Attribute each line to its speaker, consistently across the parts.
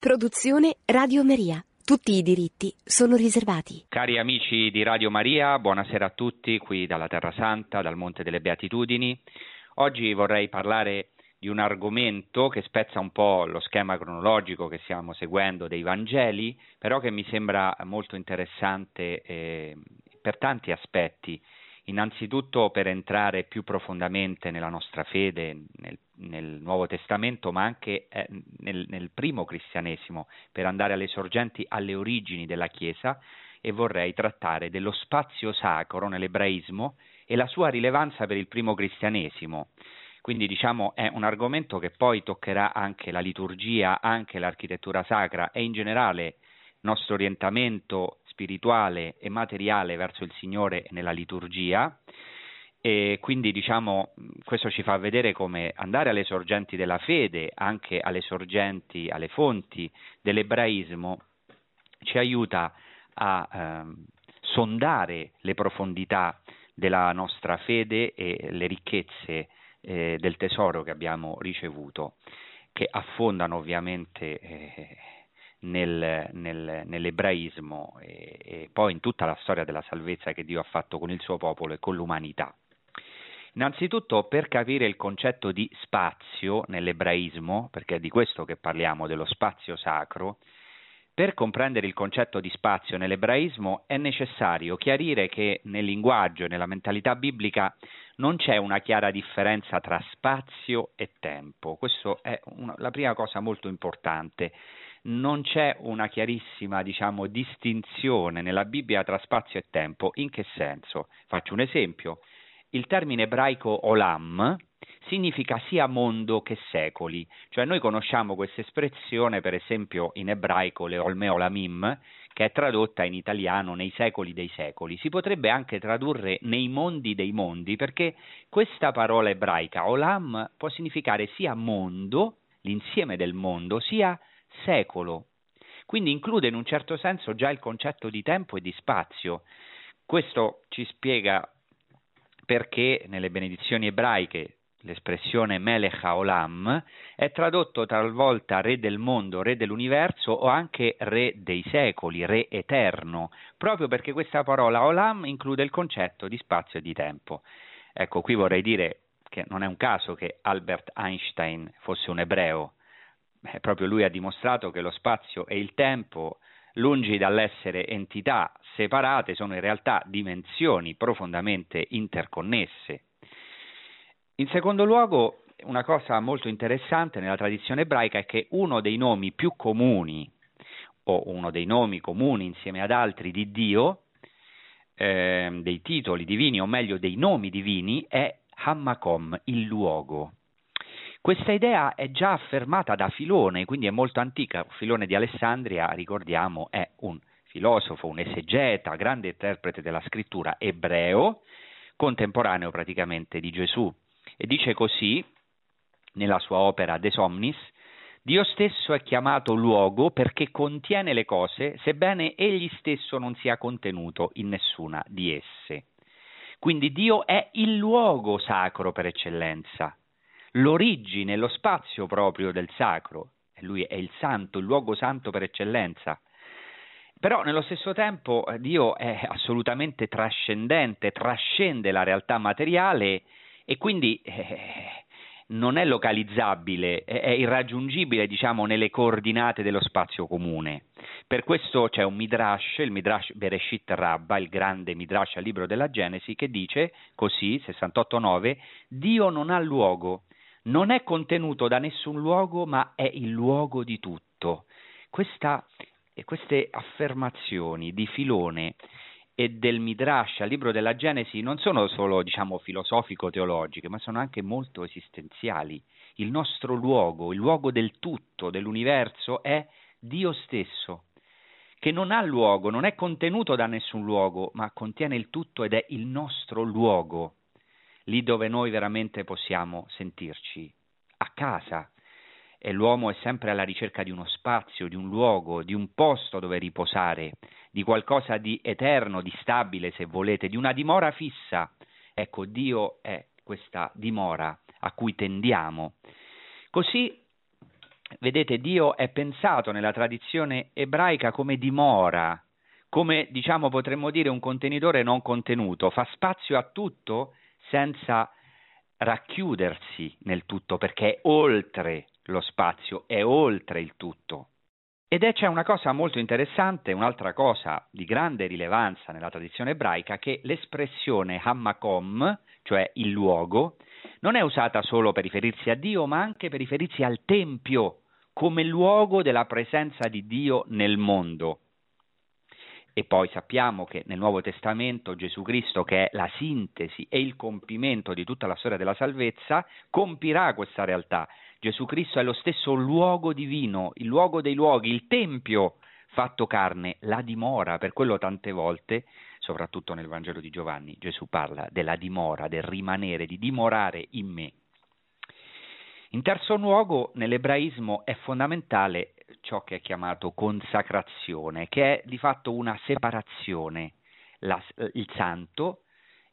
Speaker 1: Produzione Radio Maria. Tutti i diritti sono riservati.
Speaker 2: Cari amici di Radio Maria, buonasera a tutti qui dalla Terra Santa, dal Monte delle Beatitudini. Oggi vorrei parlare di un argomento che spezza un po' lo schema cronologico che stiamo seguendo dei Vangeli, però che mi sembra molto interessante eh, per tanti aspetti. Innanzitutto per entrare più profondamente nella nostra fede, nel nel Nuovo Testamento, ma anche eh, nel, nel primo cristianesimo, per andare alle sorgenti, alle origini della Chiesa, e vorrei trattare dello spazio sacro nell'ebraismo e la sua rilevanza per il primo cristianesimo. Quindi diciamo è un argomento che poi toccherà anche la liturgia, anche l'architettura sacra e in generale il nostro orientamento spirituale e materiale verso il Signore nella liturgia e quindi diciamo questo ci fa vedere come andare alle sorgenti della fede, anche alle sorgenti, alle fonti dell'ebraismo, ci aiuta a ehm, sondare le profondità della nostra fede e le ricchezze eh, del tesoro che abbiamo ricevuto, che affondano ovviamente eh, nel, nel, nell'ebraismo e, e poi in tutta la storia della salvezza che Dio ha fatto con il suo popolo e con l'umanità. Innanzitutto per capire il concetto di spazio nell'ebraismo, perché è di questo che parliamo, dello spazio sacro, per comprendere il concetto di spazio nell'ebraismo è necessario chiarire che nel linguaggio e nella mentalità biblica non c'è una chiara differenza tra spazio e tempo. Questa è una, la prima cosa molto importante. Non c'è una chiarissima, diciamo, distinzione nella Bibbia tra spazio e tempo. In che senso? Faccio un esempio il termine ebraico olam significa sia mondo che secoli, cioè noi conosciamo questa espressione per esempio in ebraico leolme olamim, che è tradotta in italiano nei secoli dei secoli, si potrebbe anche tradurre nei mondi dei mondi, perché questa parola ebraica olam può significare sia mondo, l'insieme del mondo, sia secolo. Quindi include in un certo senso già il concetto di tempo e di spazio. Questo ci spiega perché nelle benedizioni ebraiche l'espressione Melech Haolam è tradotto talvolta re del mondo, re dell'universo o anche re dei secoli, re eterno, proprio perché questa parola Olam include il concetto di spazio e di tempo. Ecco, qui vorrei dire che non è un caso che Albert Einstein fosse un ebreo, eh, proprio lui ha dimostrato che lo spazio e il tempo lungi dall'essere entità separate, sono in realtà dimensioni profondamente interconnesse. In secondo luogo, una cosa molto interessante nella tradizione ebraica è che uno dei nomi più comuni, o uno dei nomi comuni insieme ad altri di Dio, eh, dei titoli divini, o meglio dei nomi divini, è Hammakom, il luogo. Questa idea è già affermata da Filone, quindi è molto antica. Filone di Alessandria, ricordiamo, è un filosofo, un esegeta, grande interprete della scrittura ebreo, contemporaneo praticamente di Gesù. E dice così, nella sua opera De Somnis, Dio stesso è chiamato luogo perché contiene le cose, sebbene egli stesso non sia contenuto in nessuna di esse. Quindi Dio è il luogo sacro per eccellenza l'origine, lo spazio proprio del sacro. Lui è il santo, il luogo santo per eccellenza. Però nello stesso tempo eh, Dio è assolutamente trascendente, trascende la realtà materiale e quindi eh, non è localizzabile, è irraggiungibile diciamo nelle coordinate dello spazio comune. Per questo c'è un Midrash, il Midrash Bereshit Rabba, il grande Midrash al libro della Genesi, che dice così, 68.9, Dio non ha luogo, non è contenuto da nessun luogo, ma è il luogo di tutto. Questa, queste affermazioni di Filone e del Midrash al libro della Genesi non sono solo, diciamo, filosofico-teologiche, ma sono anche molto esistenziali. Il nostro luogo, il luogo del tutto, dell'universo, è Dio stesso, che non ha luogo, non è contenuto da nessun luogo, ma contiene il tutto ed è il nostro luogo lì dove noi veramente possiamo sentirci a casa. E l'uomo è sempre alla ricerca di uno spazio, di un luogo, di un posto dove riposare, di qualcosa di eterno, di stabile, se volete, di una dimora fissa. Ecco, Dio è questa dimora a cui tendiamo. Così vedete, Dio è pensato nella tradizione ebraica come dimora, come diciamo potremmo dire un contenitore non contenuto, fa spazio a tutto senza racchiudersi nel tutto perché è oltre lo spazio, è oltre il tutto. Ed è c'è una cosa molto interessante, un'altra cosa di grande rilevanza nella tradizione ebraica, che l'espressione Hammakom, cioè il luogo, non è usata solo per riferirsi a Dio, ma anche per riferirsi al Tempio, come luogo della presenza di Dio nel mondo. E poi sappiamo che nel Nuovo Testamento Gesù Cristo, che è la sintesi e il compimento di tutta la storia della salvezza, compirà questa realtà. Gesù Cristo è lo stesso luogo divino, il luogo dei luoghi, il Tempio fatto carne, la dimora, per quello tante volte, soprattutto nel Vangelo di Giovanni, Gesù parla della dimora, del rimanere, di dimorare in me. In terzo luogo, nell'ebraismo è fondamentale ciò che è chiamato consacrazione, che è di fatto una separazione. La, il santo,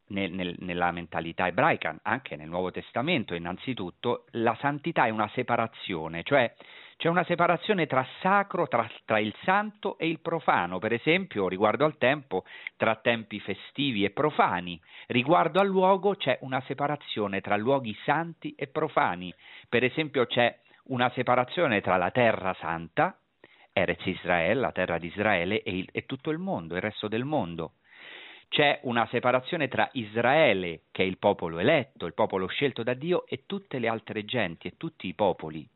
Speaker 2: nel, nel, nella mentalità ebraica, anche nel Nuovo Testamento innanzitutto, la santità è una separazione, cioè c'è una separazione tra sacro, tra, tra, il santo e il profano, per esempio riguardo al tempo, tra tempi festivi e profani, riguardo al luogo c'è una separazione tra luoghi santi e profani, per esempio c'è una separazione tra la terra santa, Erez Israele, la terra di Israele, e, il, e tutto il mondo, il resto del mondo. C'è una separazione tra Israele, che è il popolo eletto, il popolo scelto da Dio, e tutte le altre genti e tutti i popoli.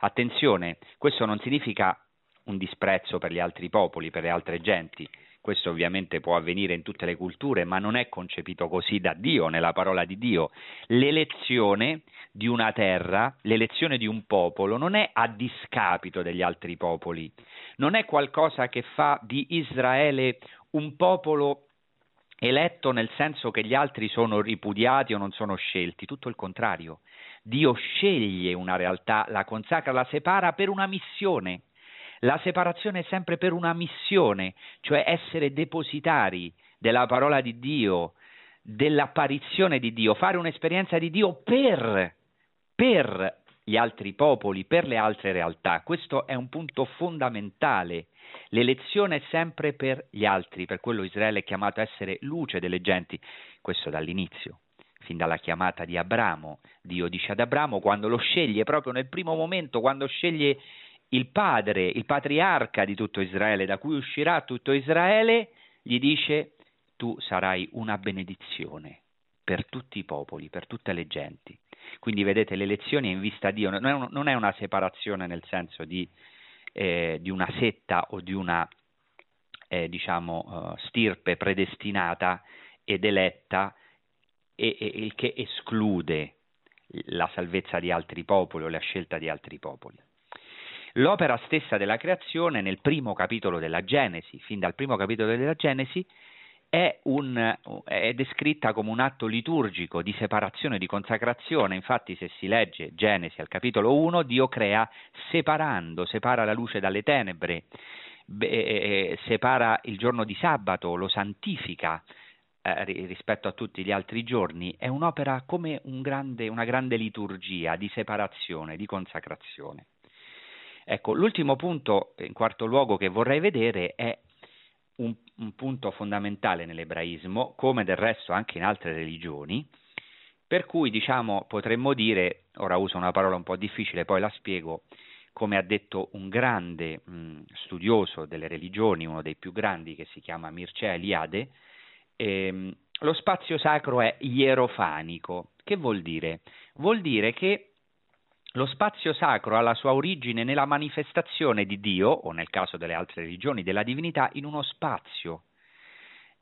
Speaker 2: Attenzione, questo non significa un disprezzo per gli altri popoli, per le altre genti. Questo ovviamente può avvenire in tutte le culture, ma non è concepito così da Dio, nella parola di Dio. L'elezione di una terra, l'elezione di un popolo, non è a discapito degli altri popoli, non è qualcosa che fa di Israele un popolo eletto nel senso che gli altri sono ripudiati o non sono scelti, tutto il contrario. Dio sceglie una realtà, la consacra, la separa per una missione. La separazione è sempre per una missione, cioè essere depositari della parola di Dio, dell'apparizione di Dio, fare un'esperienza di Dio per, per gli altri popoli, per le altre realtà. Questo è un punto fondamentale. L'elezione è sempre per gli altri, per quello Israele è chiamato a essere luce delle genti, questo dall'inizio fin dalla chiamata di Abramo. Dio dice ad Abramo quando lo sceglie proprio nel primo momento, quando sceglie il padre, il patriarca di tutto Israele, da cui uscirà tutto Israele, gli dice tu sarai una benedizione per tutti i popoli, per tutte le genti. Quindi vedete, l'elezione in vista a Dio, non è una separazione nel senso di, eh, di una setta o di una eh, diciamo, uh, stirpe predestinata ed eletta e, e, il che esclude la salvezza di altri popoli o la scelta di altri popoli. L'opera stessa della creazione nel primo capitolo della Genesi, fin dal primo capitolo della Genesi, è, un, è, descritta come un atto liturgico di separazione, di consacrazione. Infatti, se si legge Genesi al capitolo 1, Dio crea separando, separa la luce dalle tenebre, beh, separa il giorno di sabato, lo santifica, eh, rispetto a tutti gli altri giorni, è un'opera come un grande, una grande liturgia di separazione, di consacrazione. Ecco, l'ultimo punto, in quarto luogo, che vorrei vedere è un, un punto fondamentale nell'ebraismo, come del resto anche in altre religioni, per cui diciamo potremmo dire, ora uso una parola un po' difficile, poi la spiego, come ha detto un grande mh, studioso delle religioni, uno dei più grandi che si chiama Mircea Eliade, ehm, lo spazio sacro è ierofanico. Che vuol dire? Vuol dire che lo spazio sacro ha la sua origine nella manifestazione di Dio, o nel caso delle altre religioni, della divinità, in uno spazio,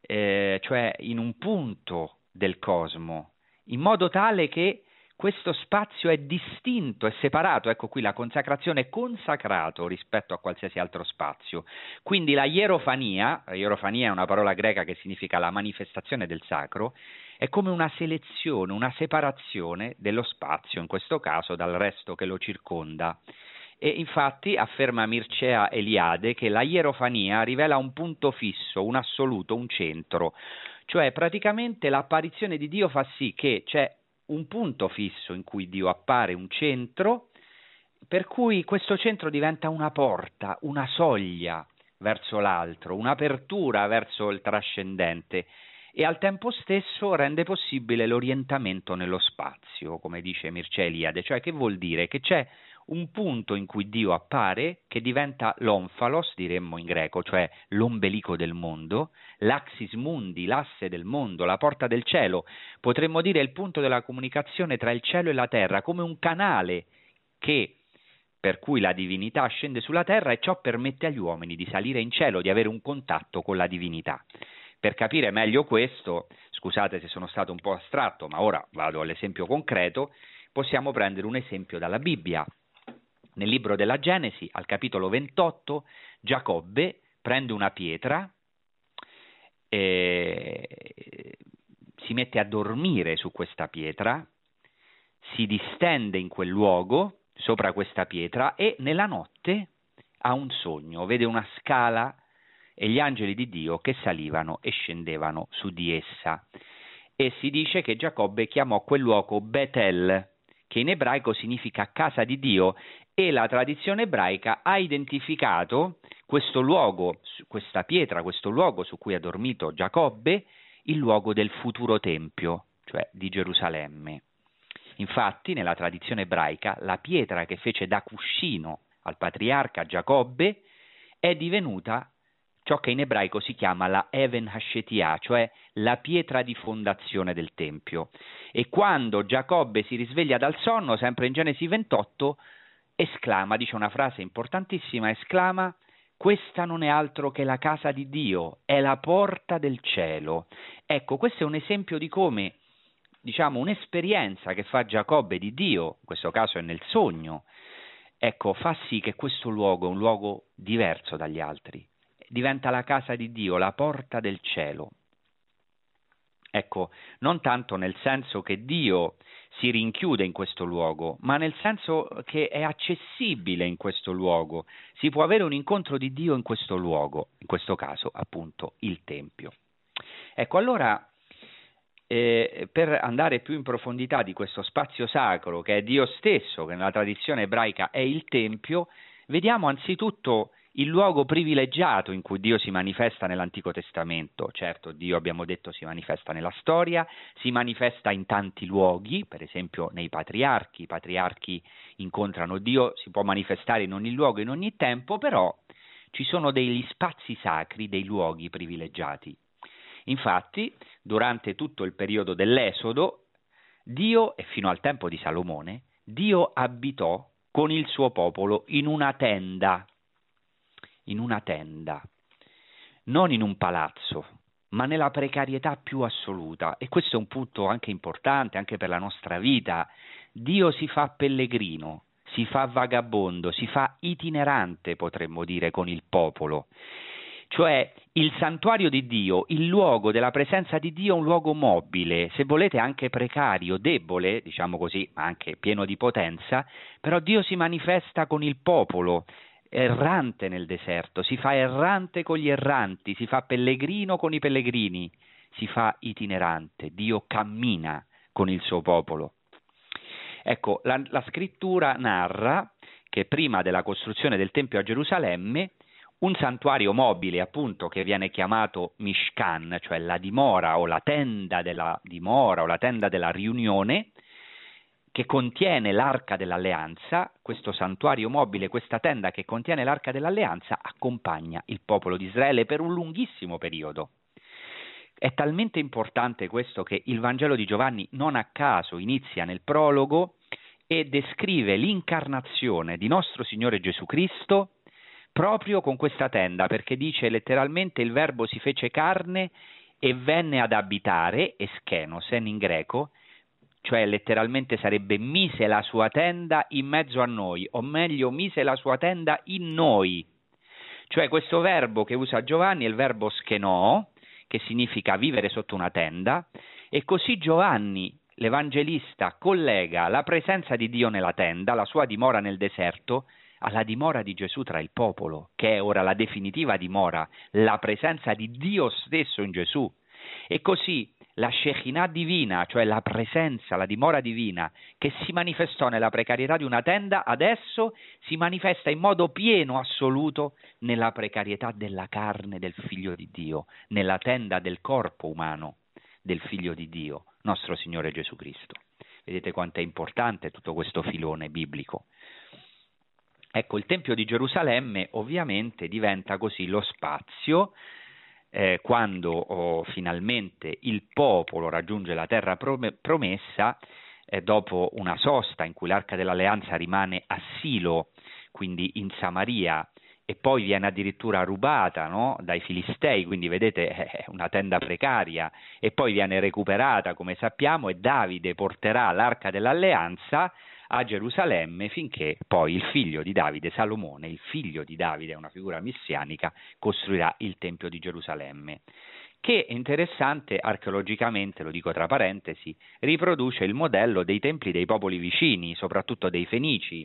Speaker 2: eh, cioè in un punto del cosmo, in modo tale che questo spazio è distinto, è separato, ecco qui la consacrazione è consacrato rispetto a qualsiasi altro spazio. Quindi la ierofania, ierofania è una parola greca che significa la manifestazione del sacro, è come una selezione, una separazione dello spazio, in questo caso dal resto che lo circonda. E infatti afferma Mircea Eliade che la ierofania rivela un punto fisso, un assoluto, un centro, cioè praticamente l'apparizione di Dio fa sì che c'è un punto fisso in cui Dio appare, un centro, per cui questo centro diventa una porta, una soglia verso l'altro, un'apertura verso il trascendente e al tempo stesso rende possibile l'orientamento nello spazio, come dice Mircea Eliade, cioè che vuol dire che c'è un punto in cui Dio appare che diventa l'onfalos, diremmo in greco, cioè l'ombelico del mondo, l'axis mundi, l'asse del mondo, la porta del cielo, potremmo dire il punto della comunicazione tra il cielo e la terra, come un canale che per cui la divinità scende sulla terra e ciò permette agli uomini di salire in cielo, di avere un contatto con la divinità. Per capire meglio questo, scusate se sono stato un po' astratto, ma ora vado all'esempio concreto, possiamo prendere un esempio dalla Bibbia. Nel libro della Genesi, al capitolo 28, Giacobbe prende una pietra, e si mette a dormire su questa pietra, si distende in quel luogo, sopra questa pietra, e nella notte ha un sogno, vede una scala e gli angeli di Dio che salivano e scendevano su di essa. E si dice che Giacobbe chiamò quel luogo Betel, che in ebraico significa casa di Dio, e la tradizione ebraica ha identificato questo luogo, questa pietra, questo luogo su cui ha dormito Giacobbe, il luogo del futuro tempio, cioè di Gerusalemme. Infatti, nella tradizione ebraica, la pietra che fece da cuscino al patriarca Giacobbe è divenuta ciò che in ebraico si chiama la Even Hashetia, cioè la pietra di fondazione del Tempio. E quando Giacobbe si risveglia dal sonno, sempre in Genesi 28, esclama, dice una frase importantissima, esclama questa non è altro che la casa di Dio, è la porta del cielo. Ecco, questo è un esempio di come, diciamo, un'esperienza che fa Giacobbe di Dio, in questo caso è nel sogno, ecco, fa sì che questo luogo è un luogo diverso dagli altri, diventa la casa di Dio, la porta del cielo. Ecco, non tanto nel senso che Dio si rinchiude in questo luogo, ma nel senso che è accessibile in questo luogo. Si può avere un incontro di Dio in questo luogo, in questo caso appunto il Tempio. Ecco, allora eh, per andare più in profondità di questo spazio sacro che è Dio stesso, che nella tradizione ebraica è il Tempio, vediamo anzitutto il luogo privilegiato in cui Dio si manifesta nell'Antico Testamento. Certo, Dio abbiamo detto si manifesta nella storia, si manifesta in tanti luoghi, per esempio nei patriarchi, i patriarchi incontrano Dio, si può manifestare in ogni luogo, in ogni tempo, però ci sono degli spazi sacri, dei luoghi privilegiati. Infatti, durante tutto il periodo dell'Esodo, Dio, e fino al tempo di Salomone, Dio abitò con il suo popolo in una tenda in una tenda, non in un palazzo, ma nella precarietà più assoluta. E questo è un punto anche importante, anche per la nostra vita. Dio si fa pellegrino, si fa vagabondo, si fa itinerante, potremmo dire, con il popolo. Cioè il santuario di Dio, il luogo della presenza di Dio è un luogo mobile, se volete anche precario, debole, diciamo così, ma anche pieno di potenza, però Dio si manifesta con il popolo, errante nel deserto, si fa errante con gli erranti, si fa pellegrino con i pellegrini, si fa itinerante, Dio cammina con il suo popolo. Ecco, la, la scrittura narra che prima della costruzione del Tempio a Gerusalemme, un santuario mobile, appunto, che viene chiamato Mishkan, cioè la dimora o la tenda della dimora o la tenda della riunione, che contiene l'arca dell'alleanza, questo santuario mobile, questa tenda che contiene l'arca dell'alleanza, accompagna il popolo di Israele per un lunghissimo periodo. È talmente importante questo che il Vangelo di Giovanni non a caso inizia nel prologo e descrive l'incarnazione di nostro Signore Gesù Cristo proprio con questa tenda, perché dice letteralmente il verbo si fece carne e venne ad abitare, eschenosen in greco, cioè letteralmente sarebbe mise la sua tenda in mezzo a noi, o meglio mise la sua tenda in noi. Cioè questo verbo che usa Giovanni è il verbo schenò, che significa vivere sotto una tenda, e così Giovanni, l'Evangelista, collega la presenza di Dio nella tenda, la sua dimora nel deserto, alla dimora di Gesù tra il popolo, che è ora la definitiva dimora, la presenza di Dio stesso in Gesù. E così la Shekinah divina, cioè la presenza, la dimora divina, che si manifestò nella precarietà di una tenda, adesso si manifesta in modo pieno, assoluto, nella precarietà della carne del Figlio di Dio, nella tenda del corpo umano del Figlio di Dio, nostro Signore Gesù Cristo. Vedete quanto è importante tutto questo filone biblico. Ecco, il Tempio di Gerusalemme ovviamente diventa così lo spazio eh, quando oh, finalmente il popolo raggiunge la terra promessa, eh, dopo una sosta in cui l'arca dell'alleanza rimane a Silo, quindi in Samaria, e poi viene addirittura rubata no? dai filistei, quindi vedete è una tenda precaria, e poi viene recuperata come sappiamo e Davide porterà l'arca dell'alleanza a Gerusalemme finché poi il figlio di Davide, Salomone, il figlio di Davide, una figura messianica, costruirà il Tempio di Gerusalemme che è interessante archeologicamente, lo dico tra parentesi, riproduce il modello dei templi dei popoli vicini, soprattutto dei Fenici,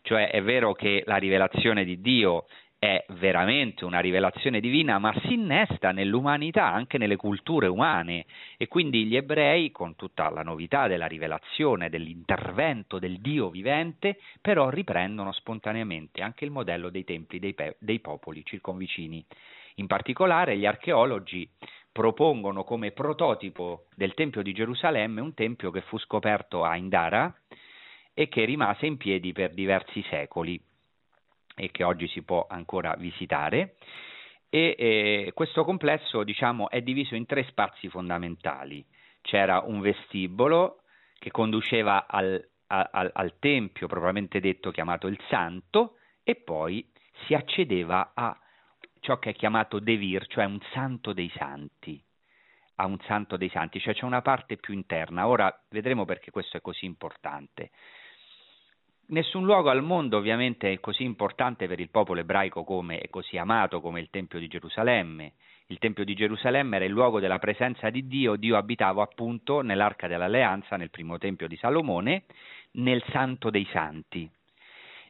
Speaker 2: cioè è vero che la rivelazione di Dio è veramente una rivelazione divina, ma si innesta nell'umanità, anche nelle culture umane e quindi gli ebrei, con tutta la novità della rivelazione, dell'intervento del Dio vivente, però riprendono spontaneamente anche il modello dei templi dei, pe- dei popoli circonvicini. In particolare gli archeologi propongono come prototipo del Tempio di Gerusalemme un tempio che fu scoperto a Indara e che rimase in piedi per diversi secoli e che oggi si può ancora visitare. E, e questo complesso diciamo, è diviso in tre spazi fondamentali. C'era un vestibolo che conduceva al, al, al tempio propriamente detto chiamato il Santo e poi si accedeva a ciò che è chiamato Devir, cioè un santo dei santi, a un santo dei santi, cioè c'è una parte più interna. Ora vedremo perché questo è così importante. Nessun luogo al mondo ovviamente è così importante per il popolo ebraico come e così amato come il Tempio di Gerusalemme. Il Tempio di Gerusalemme era il luogo della presenza di Dio, Dio abitava appunto nell'Arca dell'Alleanza, nel primo Tempio di Salomone, nel Santo dei Santi.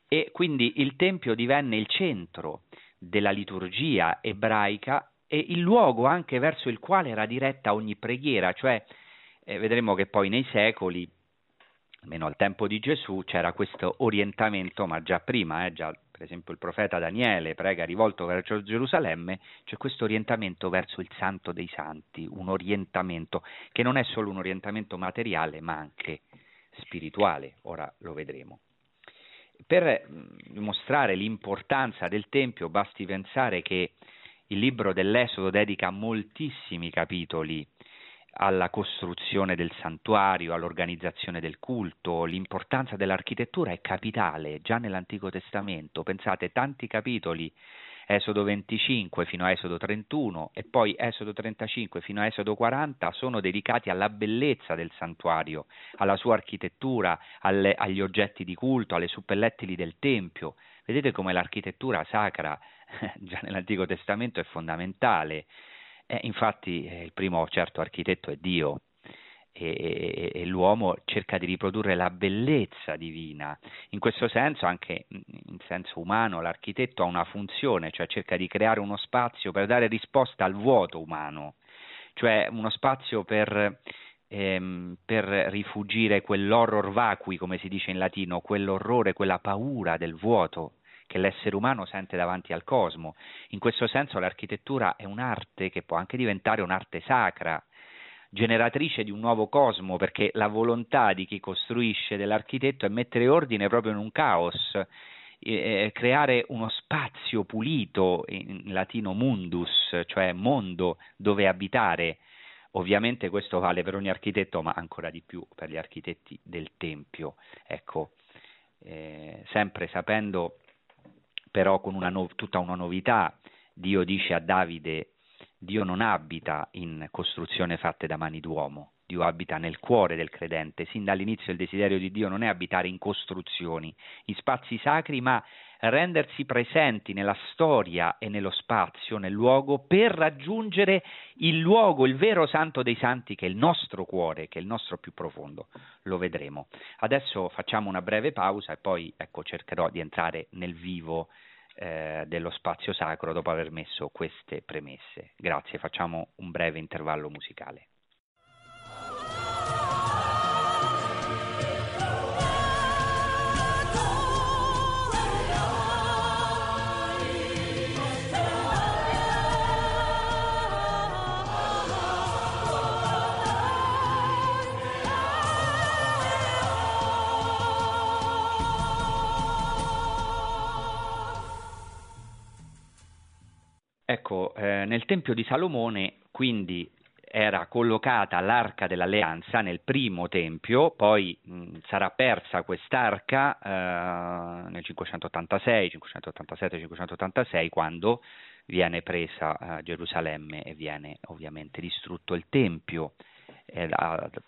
Speaker 2: E quindi il Tempio divenne il centro della liturgia ebraica e il luogo anche verso il quale era diretta ogni preghiera, cioè eh, vedremo che poi nei secoli almeno al tempo di Gesù c'era questo orientamento, ma già prima, eh, già per esempio il profeta Daniele prega rivolto verso Gerusalemme, c'è questo orientamento verso il santo dei santi, un orientamento che non è solo un orientamento materiale ma anche spirituale, ora lo vedremo. Per dimostrare l'importanza del Tempio basti pensare che il libro dell'Esodo dedica moltissimi capitoli alla costruzione del santuario, all'organizzazione del culto, l'importanza dell'architettura è capitale già nell'Antico Testamento. Pensate, tanti capitoli, Esodo 25 fino a Esodo 31 e poi Esodo 35 fino a Esodo 40 sono dedicati alla bellezza del santuario, alla sua architettura, alle, agli oggetti di culto, alle suppellettili del Tempio. Vedete come l'architettura sacra già nell'Antico Testamento è fondamentale. Eh, infatti eh, il primo certo architetto è Dio e, e, e, l'uomo cerca di riprodurre la bellezza divina. In questo senso, anche in senso umano, l'architetto ha una funzione, cioè cerca di creare uno spazio per dare risposta al vuoto umano, cioè uno spazio per, ehm, per rifugire quell'horror vacui, come si dice in latino, quell'orrore, quella paura del vuoto che l'essere umano sente davanti al cosmo. In questo senso l'architettura è un'arte che può anche diventare un'arte sacra, generatrice di un nuovo cosmo, perché la volontà di chi costruisce dell'architetto è mettere ordine proprio in un caos, eh, creare uno spazio pulito, in latino mundus, cioè mondo dove abitare. Ovviamente questo vale per ogni architetto, ma ancora di più per gli architetti del Tempio. Ecco, eh, sempre sapendo però con una no- tutta una novità. Dio dice a Davide, Dio non abita in costruzioni fatte da mani d'uomo, Dio abita nel cuore del credente. Sin dall'inizio il desiderio di Dio non è abitare in costruzioni, in spazi sacri, ma rendersi presenti nella storia e nello spazio, nel luogo, per raggiungere il luogo, il vero santo dei santi che è il nostro cuore, che è il nostro più profondo. Lo vedremo. Adesso facciamo una breve pausa e poi ecco, cercherò di entrare nel vivo eh, dello spazio sacro dopo aver messo queste premesse. Grazie, facciamo un breve intervallo musicale. Ecco, eh, nel Tempio di Salomone quindi era collocata l'arca dell'alleanza nel primo tempio, poi mh, sarà persa quest'arca eh, nel 586, 587, 586 quando viene presa a Gerusalemme e viene ovviamente distrutto il tempio eh,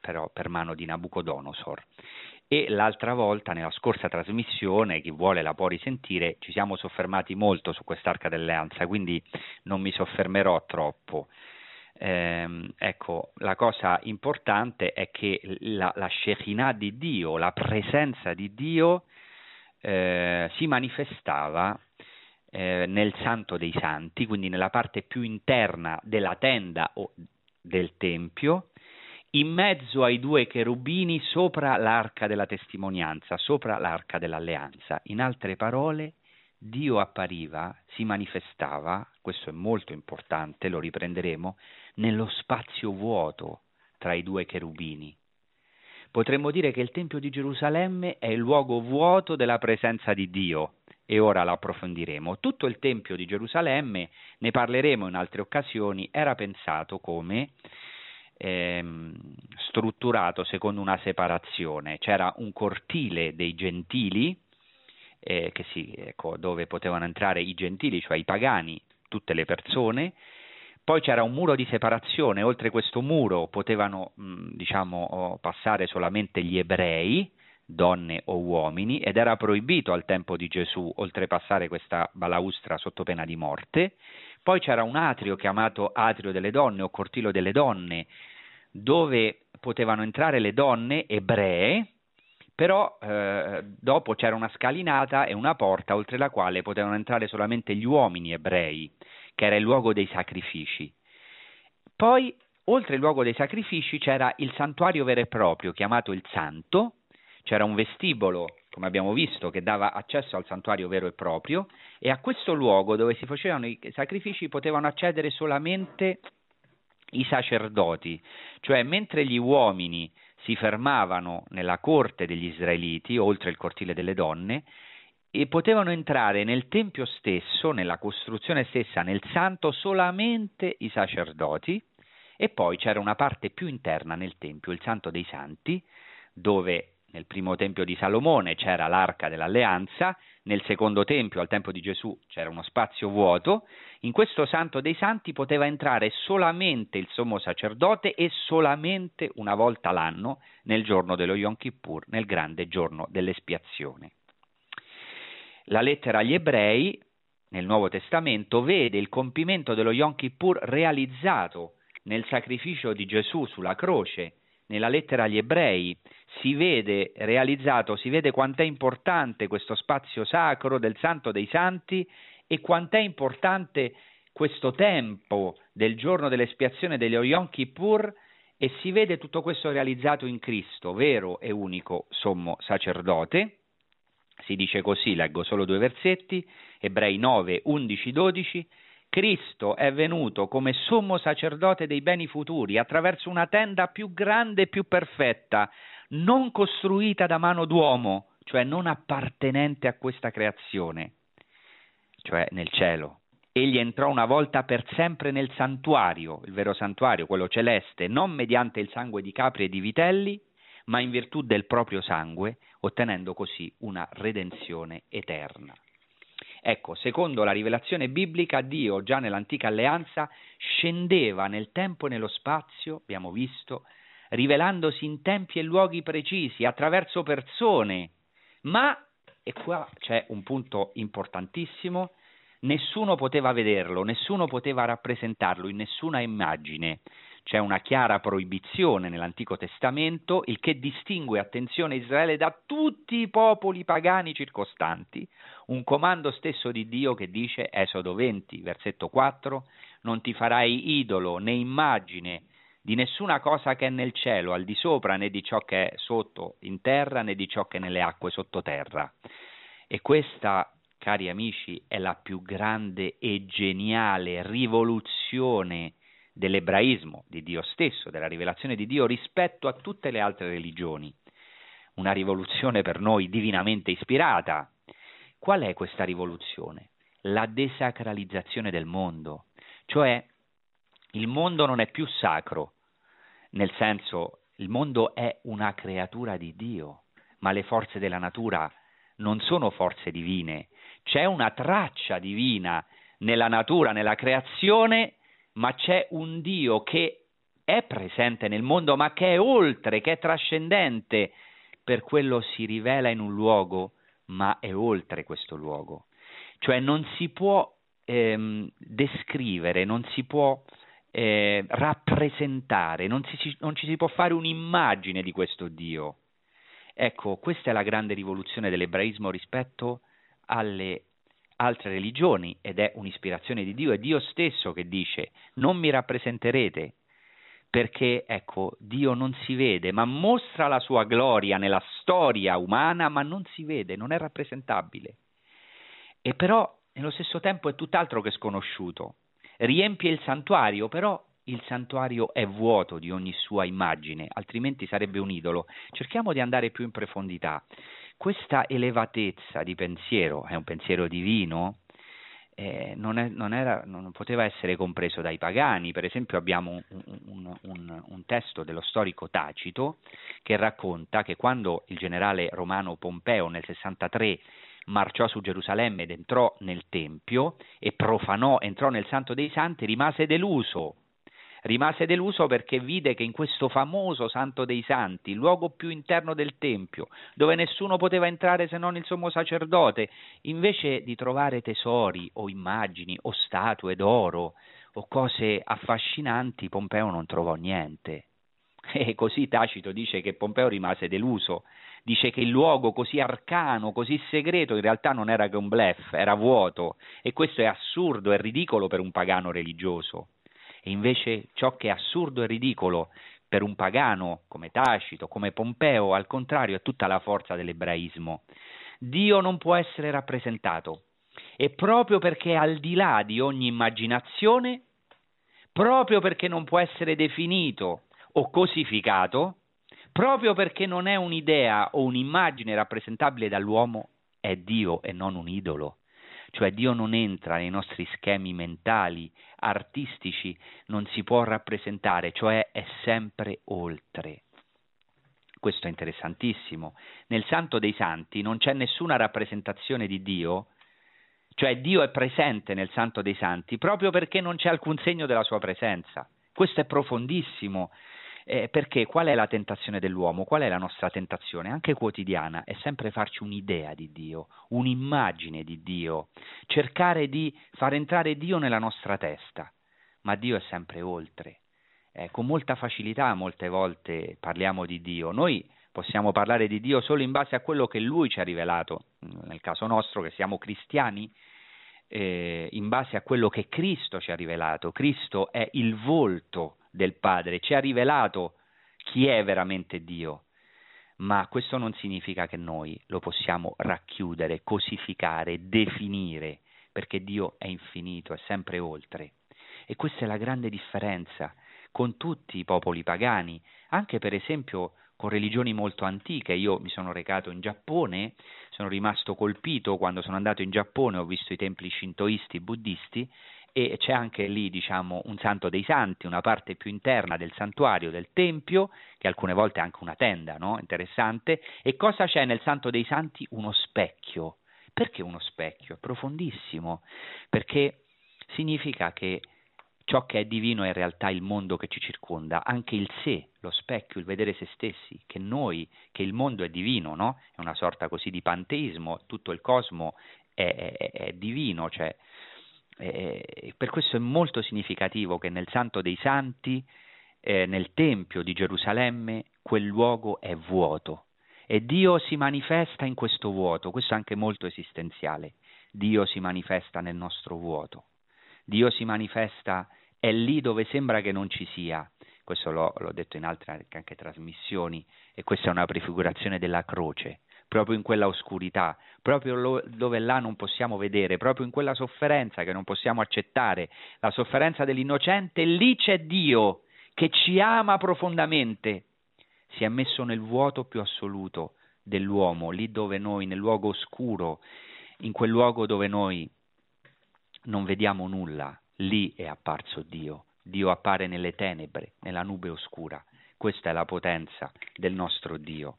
Speaker 2: però per mano di Nabucodonosor. E l'altra volta, nella scorsa trasmissione, chi vuole la può risentire, ci siamo soffermati molto su quest'arca dell'alleanza, quindi non mi soffermerò troppo. Eh, ecco, la cosa importante è che la, la Shekinah di Dio, la presenza di Dio, eh, si manifestava eh, nel Santo dei Santi, quindi nella parte più interna della tenda o del Tempio, in mezzo ai due cherubini sopra l'arca della testimonianza, sopra l'arca dell'alleanza. In altre parole, Dio appariva, si manifestava, questo è molto importante, lo riprenderemo, nello spazio vuoto tra i due cherubini. Potremmo dire che il Tempio di Gerusalemme è il luogo vuoto della presenza di Dio e ora lo approfondiremo. Tutto il Tempio di Gerusalemme, ne parleremo in altre occasioni, era pensato come ehm, strutturato secondo una separazione. C'era un cortile dei gentili, eh, si, ecco, dove potevano entrare i gentili, cioè i pagani, tutte le persone, poi c'era un muro di separazione, oltre questo muro potevano diciamo, passare solamente gli ebrei, donne o uomini, ed era proibito al tempo di Gesù oltrepassare questa balaustra sotto pena di morte. Poi c'era un atrio chiamato atrio delle donne o cortilo delle donne, dove potevano entrare le donne ebree, però eh, dopo c'era una scalinata e una porta oltre la quale potevano entrare solamente gli uomini ebrei che era il luogo dei sacrifici. Poi, oltre il luogo dei sacrifici, c'era il santuario vero e proprio, chiamato il Santo, c'era un vestibolo, come abbiamo visto, che dava accesso al santuario vero e proprio, e a questo luogo dove si facevano i sacrifici potevano accedere solamente i sacerdoti, cioè mentre gli uomini si fermavano nella corte degli israeliti, oltre il cortile delle donne, e potevano entrare nel Tempio stesso, nella costruzione stessa, nel santo, solamente i sacerdoti e poi c'era una parte più interna nel Tempio, il Santo dei Santi, dove nel primo Tempio di Salomone c'era l'arca dell'alleanza, nel secondo Tempio, al tempo di Gesù, c'era uno spazio vuoto, in questo Santo dei Santi poteva entrare solamente il sommo sacerdote e solamente una volta l'anno nel giorno dello Yom Kippur, nel grande giorno dell'espiazione. La lettera agli ebrei nel Nuovo Testamento vede il compimento dello Yom Kippur realizzato nel sacrificio di Gesù sulla croce. Nella lettera agli ebrei si vede realizzato, si vede quant'è importante questo spazio sacro del Santo dei Santi e quant'è importante questo tempo del giorno dell'espiazione dello Yom Kippur e si vede tutto questo realizzato in Cristo, vero e unico sommo sacerdote, si dice così, leggo solo due versetti, Ebrei 9, 11, 12, Cristo è venuto come sommo sacerdote dei beni futuri attraverso una tenda più grande e più perfetta, non costruita da mano d'uomo, cioè non appartenente a questa creazione, cioè nel cielo. Egli entrò una volta per sempre nel santuario, il vero santuario, quello celeste, non mediante il sangue di capri e di vitelli, ma in virtù del proprio sangue, ottenendo così una redenzione eterna. Ecco, secondo la rivelazione biblica, Dio già nell'antica alleanza scendeva nel tempo e nello spazio, abbiamo visto, rivelandosi in tempi e luoghi precisi, attraverso persone, ma, e qua c'è un punto importantissimo, nessuno poteva vederlo, nessuno poteva rappresentarlo in nessuna immagine, c'è una chiara proibizione nell'Antico Testamento, il che distingue, attenzione, Israele da tutti i popoli pagani circostanti, un comando stesso di Dio che dice, Esodo 20, versetto 4, non ti farai idolo né immagine di nessuna cosa che è nel cielo, al di sopra, né di ciò che è sotto in terra, né di ciò che è nelle acque sottoterra. E questa, cari amici, è la più grande e geniale rivoluzione dell'ebraismo, di Dio stesso, della rivelazione di Dio rispetto a tutte le altre religioni. Una rivoluzione per noi divinamente ispirata. Qual è questa rivoluzione? La desacralizzazione del mondo. Cioè, il mondo non è più sacro, nel senso, il mondo è una creatura di Dio, ma le forze della natura non sono forze divine, c'è una traccia divina nella natura, nella creazione, ma c'è un Dio che è presente nel mondo, ma che è oltre, che è trascendente, per quello si rivela in un luogo, ma è oltre questo luogo. Cioè non si può ehm, descrivere, non si può eh, rappresentare, non, si, non ci si può fare un'immagine di questo Dio. Ecco, questa è la grande rivoluzione dell'ebraismo rispetto alle altre religioni ed è un'ispirazione di Dio, è Dio stesso che dice non mi rappresenterete perché ecco Dio non si vede ma mostra la sua gloria nella storia umana ma non si vede, non è rappresentabile e però nello stesso tempo è tutt'altro che sconosciuto riempie il santuario però il santuario è vuoto di ogni sua immagine, altrimenti sarebbe un idolo. Cerchiamo di andare più in profondità. Questa elevatezza di pensiero è un pensiero divino? Eh, non, è, non, era, non, poteva essere compreso dai pagani. Per esempio abbiamo un, un, un, un, testo dello storico Tacito che racconta che quando il generale romano Pompeo nel 63 marciò su Gerusalemme ed entrò nel Tempio e profanò, entrò nel Santo dei Santi, rimase deluso rimase deluso perché vide che in questo famoso Santo dei Santi, luogo più interno del Tempio, dove nessuno poteva entrare se non il sommo sacerdote, invece di trovare tesori o immagini o statue d'oro o cose affascinanti, Pompeo non trovò niente. E così Tacito dice che Pompeo rimase deluso, dice che il luogo così arcano, così segreto, in realtà non era che un blef, era vuoto, e questo è assurdo e ridicolo per un pagano religioso. E invece ciò che è assurdo e ridicolo per un pagano come Tacito, come Pompeo, al contrario, è tutta la forza dell'ebraismo. Dio non può essere rappresentato e proprio perché è al di là di ogni immaginazione, proprio perché non può essere definito o cosificato, proprio perché non è un'idea o un'immagine rappresentabile dall'uomo, è Dio e non un idolo cioè Dio non entra nei nostri schemi mentali, artistici, non si può rappresentare, cioè è sempre oltre. Questo è interessantissimo. Nel Santo dei Santi non c'è nessuna rappresentazione di Dio, cioè Dio è presente nel Santo dei Santi proprio perché non c'è alcun segno della sua presenza. Questo è profondissimo, eh, perché qual è la tentazione dell'uomo? Qual è la nostra tentazione, anche quotidiana? È sempre farci un'idea di Dio, un'immagine di Dio, cercare di far entrare Dio nella nostra testa, ma Dio è sempre oltre. Eh, con molta facilità molte volte parliamo di Dio. Noi possiamo parlare di Dio solo in base a quello che Lui ci ha rivelato, nel caso nostro che siamo cristiani, eh, in base a quello che Cristo ci ha rivelato. Cristo è il volto del Padre, ci ha rivelato chi è veramente Dio, ma questo non significa che noi lo possiamo racchiudere, cosificare, definire, perché Dio è infinito, è sempre oltre. E questa è la grande differenza con tutti i popoli pagani, anche per esempio con religioni molto antiche. Io mi sono recato in Giappone, sono rimasto colpito quando sono andato in Giappone, ho visto i templi shintoisti, buddisti e c'è anche lì diciamo, un santo dei santi, una parte più interna del santuario, del tempio, che alcune volte è anche una tenda, no? interessante. E cosa c'è nel santo dei santi? Uno specchio. Perché uno specchio? È profondissimo, perché significa che ciò che è divino è in realtà il mondo che ci circonda, anche il sé, lo specchio, il vedere se stessi, che noi, che il mondo è divino, no? È una sorta così di panteismo, tutto il cosmo è, è, è divino, cioè eh, per questo è molto significativo che nel Santo dei Santi, eh, nel Tempio di Gerusalemme, quel luogo è vuoto e Dio si manifesta in questo vuoto, questo è anche molto esistenziale. Dio si manifesta nel nostro vuoto, Dio si manifesta è lì dove sembra che non ci sia. Questo l'ho, l'ho detto in altre anche trasmissioni e questa è una prefigurazione della croce proprio in quella oscurità, proprio lo, dove là non possiamo vedere, proprio in quella sofferenza che non possiamo accettare, la sofferenza dell'innocente, lì c'è Dio che ci ama profondamente, si è messo nel vuoto più assoluto dell'uomo, lì dove noi, nel luogo oscuro, in quel luogo dove noi non vediamo nulla, lì è apparso Dio. Dio appare nelle tenebre, nella nube oscura. Questa è la potenza del nostro Dio.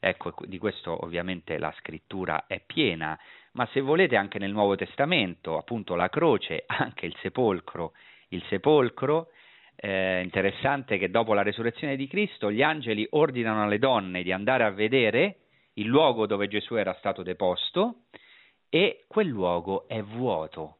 Speaker 2: Ecco, di questo ovviamente la scrittura è piena, ma se volete anche nel Nuovo Testamento, appunto la croce, anche il sepolcro. Il sepolcro eh, interessante che dopo la resurrezione di Cristo gli angeli ordinano alle donne di andare a vedere il luogo dove Gesù era stato deposto e quel luogo è vuoto,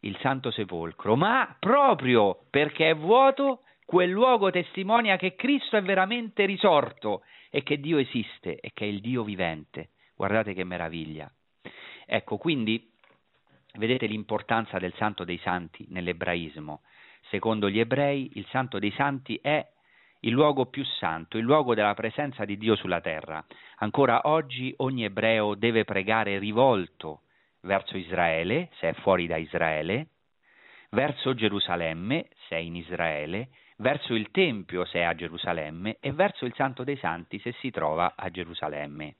Speaker 2: il Santo Sepolcro, ma proprio perché è vuoto, quel luogo testimonia che Cristo è veramente risorto e che Dio esiste e che è il Dio vivente. Guardate che meraviglia. Ecco, quindi vedete l'importanza del Santo dei Santi nell'ebraismo. Secondo gli ebrei, il Santo dei Santi è il luogo più santo, il luogo della presenza di Dio sulla terra. Ancora oggi ogni ebreo deve pregare rivolto verso Israele, se è fuori da Israele, verso Gerusalemme, se è in Israele, verso il Tempio, se è a Gerusalemme, e verso il Santo dei Santi, se si trova a Gerusalemme,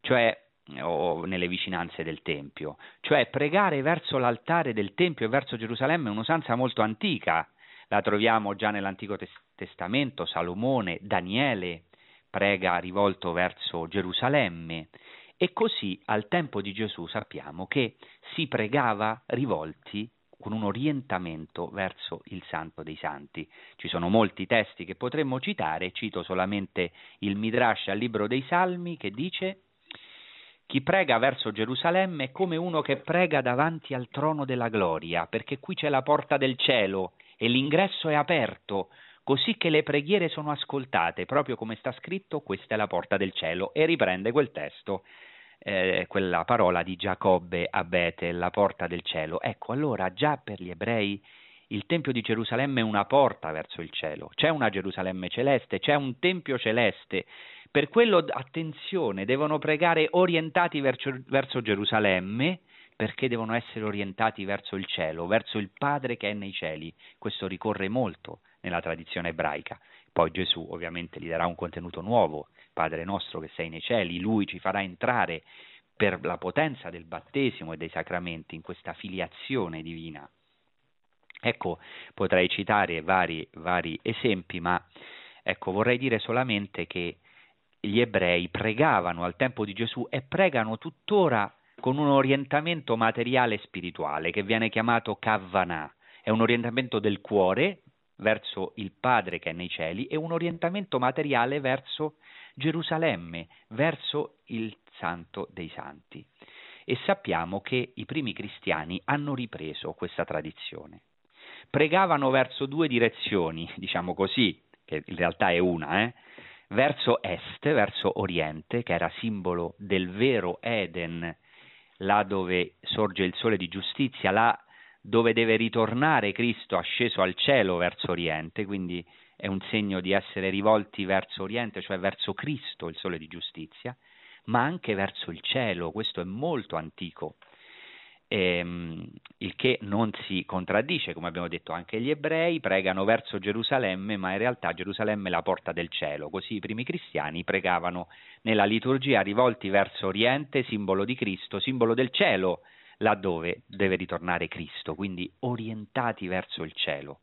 Speaker 2: cioè o nelle vicinanze del Tempio. Cioè pregare verso l'altare del Tempio e verso Gerusalemme è un'usanza molto antica, la troviamo già nell'Antico Testamento, Salomone, Daniele prega rivolto verso Gerusalemme e così al tempo di Gesù sappiamo che si pregava rivolti con un orientamento verso il Santo dei Santi. Ci sono molti testi che potremmo citare, cito solamente il Midrash al libro dei Salmi che dice chi prega verso Gerusalemme è come uno che prega davanti al trono della gloria, perché qui c'è la porta del cielo e l'ingresso è aperto, così che le preghiere sono ascoltate, proprio come sta scritto, questa è la porta del cielo, e riprende quel testo, eh, quella parola di Giacobbe a Betel, la porta del cielo. Ecco, allora già per gli ebrei il Tempio di Gerusalemme è una porta verso il cielo, c'è una Gerusalemme celeste, c'è un Tempio celeste. Per quello, attenzione, devono pregare orientati verso, verso Gerusalemme, perché devono essere orientati verso il cielo, verso il Padre che è nei cieli. Questo ricorre molto nella tradizione ebraica. Poi Gesù ovviamente gli darà un contenuto nuovo, Padre nostro che sei nei cieli, lui ci farà entrare per la potenza del battesimo e dei sacramenti in questa filiazione divina. Ecco, potrei citare vari, vari esempi, ma ecco, vorrei dire solamente che gli ebrei pregavano al tempo di Gesù e pregano tuttora con un orientamento materiale e spirituale che viene chiamato Kavvanah, è un orientamento del cuore verso il Padre che è nei cieli e un orientamento materiale verso Gerusalemme, verso il Santo dei Santi. E sappiamo che i primi cristiani hanno ripreso questa tradizione. Pregavano verso due direzioni, diciamo così, che in realtà è una, eh? verso est, verso oriente, che era simbolo del vero Eden, là dove sorge il sole di giustizia, là dove deve ritornare Cristo asceso al cielo verso oriente, quindi è un segno di essere rivolti verso oriente, cioè verso Cristo, il sole di giustizia, ma anche verso il cielo, questo è molto antico, ehm, il che non si contraddice, come abbiamo detto anche gli ebrei pregano verso Gerusalemme, ma in realtà Gerusalemme è la porta del cielo, così i primi cristiani pregavano nella liturgia rivolti verso oriente, simbolo di Cristo, simbolo del cielo, laddove deve ritornare Cristo, quindi orientati verso il cielo.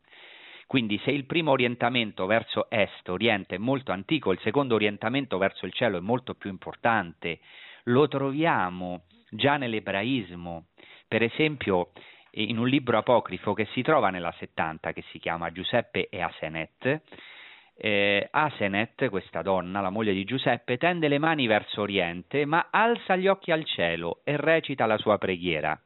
Speaker 2: Quindi se il primo orientamento verso est, oriente, è molto antico, il secondo orientamento verso il cielo è molto più importante, lo troviamo già nell'ebraismo, per esempio in un libro apocrifo che si trova nella 70 che si chiama Giuseppe e Asenet, eh, Asenet, questa donna, la moglie di Giuseppe, tende le mani verso oriente, ma alza gli occhi al cielo e recita la sua preghiera.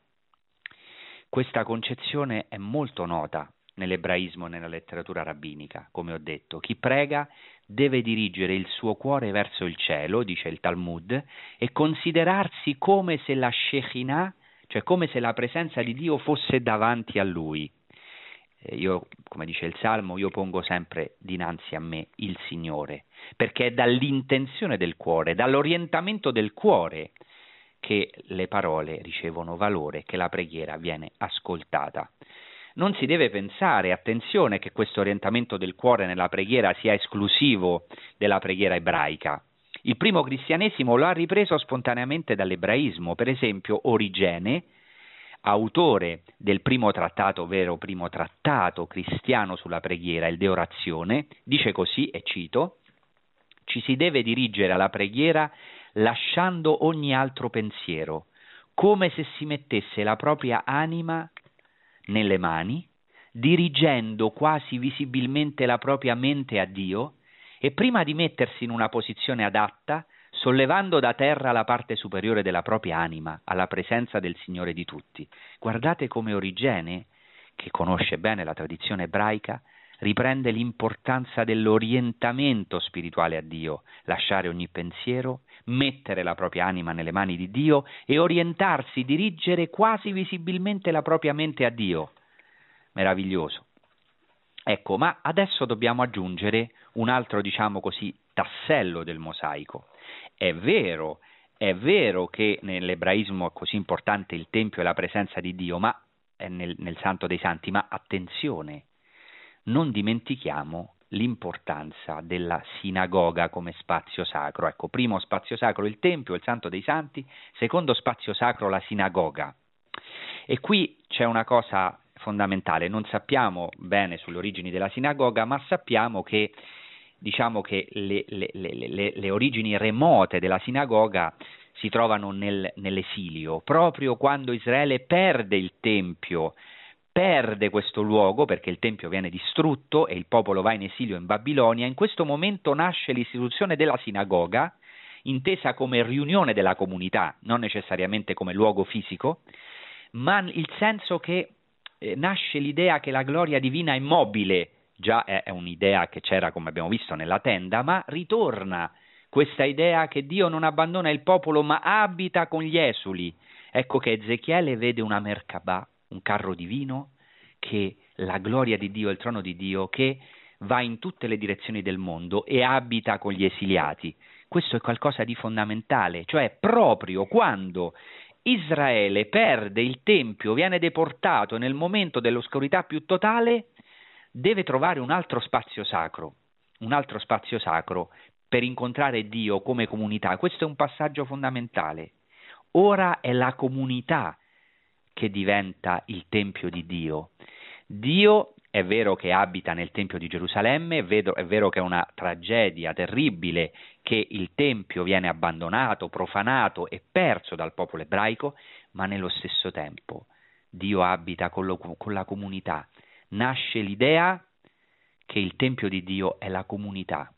Speaker 2: Questa concezione è molto nota nell'ebraismo e nella letteratura rabbinica, come ho detto. Chi prega deve dirigere il suo cuore verso il cielo, dice il Talmud, e considerarsi come se la Shekinah, cioè come se la presenza di Dio fosse davanti a lui. Eh, io, come dice il Salmo, io pongo sempre dinanzi a me il Signore, perché è dall'intenzione del cuore, dall'orientamento del cuore che le parole ricevono valore, che la preghiera viene ascoltata. Non si deve pensare, attenzione, che questo orientamento del cuore nella preghiera sia esclusivo della preghiera ebraica. Il primo cristianesimo lo ha ripreso spontaneamente dall'ebraismo, per esempio Origene autore del primo trattato, ovvero primo trattato cristiano sulla preghiera, il De Orazione, dice così, e cito, ci si deve dirigere alla preghiera lasciando ogni altro pensiero, come se si mettesse la propria anima nelle mani, dirigendo quasi visibilmente la propria mente a Dio e prima di mettersi in una posizione adatta, sollevando da terra la parte superiore della propria anima alla presenza del Signore di tutti. Guardate come Origene, che conosce bene la tradizione ebraica, riprende l'importanza dell'orientamento spirituale a Dio, lasciare ogni pensiero, mettere la propria anima nelle mani di Dio e orientarsi, dirigere quasi visibilmente la propria mente a Dio. Meraviglioso. Ecco, ma adesso dobbiamo aggiungere un altro, diciamo così, tassello del mosaico. È vero, è vero che nell'ebraismo è così importante il Tempio e la presenza di Dio, ma nel, nel Santo dei Santi, ma attenzione, non dimentichiamo l'importanza della sinagoga come spazio sacro. Ecco, primo spazio sacro il Tempio, il Santo dei Santi, secondo spazio sacro la sinagoga. E qui c'è una cosa fondamentale, non sappiamo bene sulle origini della sinagoga, ma sappiamo che diciamo che le, le, le, le, origini remote della sinagoga si trovano nel, nell'esilio, proprio quando Israele perde il Tempio, perde questo luogo perché il Tempio viene distrutto e il popolo va in esilio in Babilonia, in questo momento nasce l'istituzione della sinagoga, intesa come riunione della comunità, non necessariamente come luogo fisico, ma il senso che eh, nasce l'idea che la gloria divina è mobile, già è, è un'idea che c'era, come abbiamo visto, nella tenda, ma ritorna questa idea che Dio non abbandona il popolo ma abita con gli esuli. Ecco che Ezechiele vede una merkabah, un carro divino, che la gloria di Dio, il trono di Dio, che va in tutte le direzioni del mondo e abita con gli esiliati. Questo è qualcosa di fondamentale, cioè proprio quando Israele perde il Tempio, viene deportato nel momento dell'oscurità più totale, deve trovare un altro spazio sacro, un altro spazio sacro per incontrare Dio come comunità. Questo è un passaggio fondamentale. Ora è la comunità che diventa il Tempio di Dio. Dio è vero che abita nel Tempio di Gerusalemme, è vero, è vero, che è una tragedia terribile che il Tempio viene abbandonato, profanato e perso dal popolo ebraico, ma nello stesso tempo Dio abita con, lo, con la comunità nasce l'idea che il Tempio di Dio è la comunità.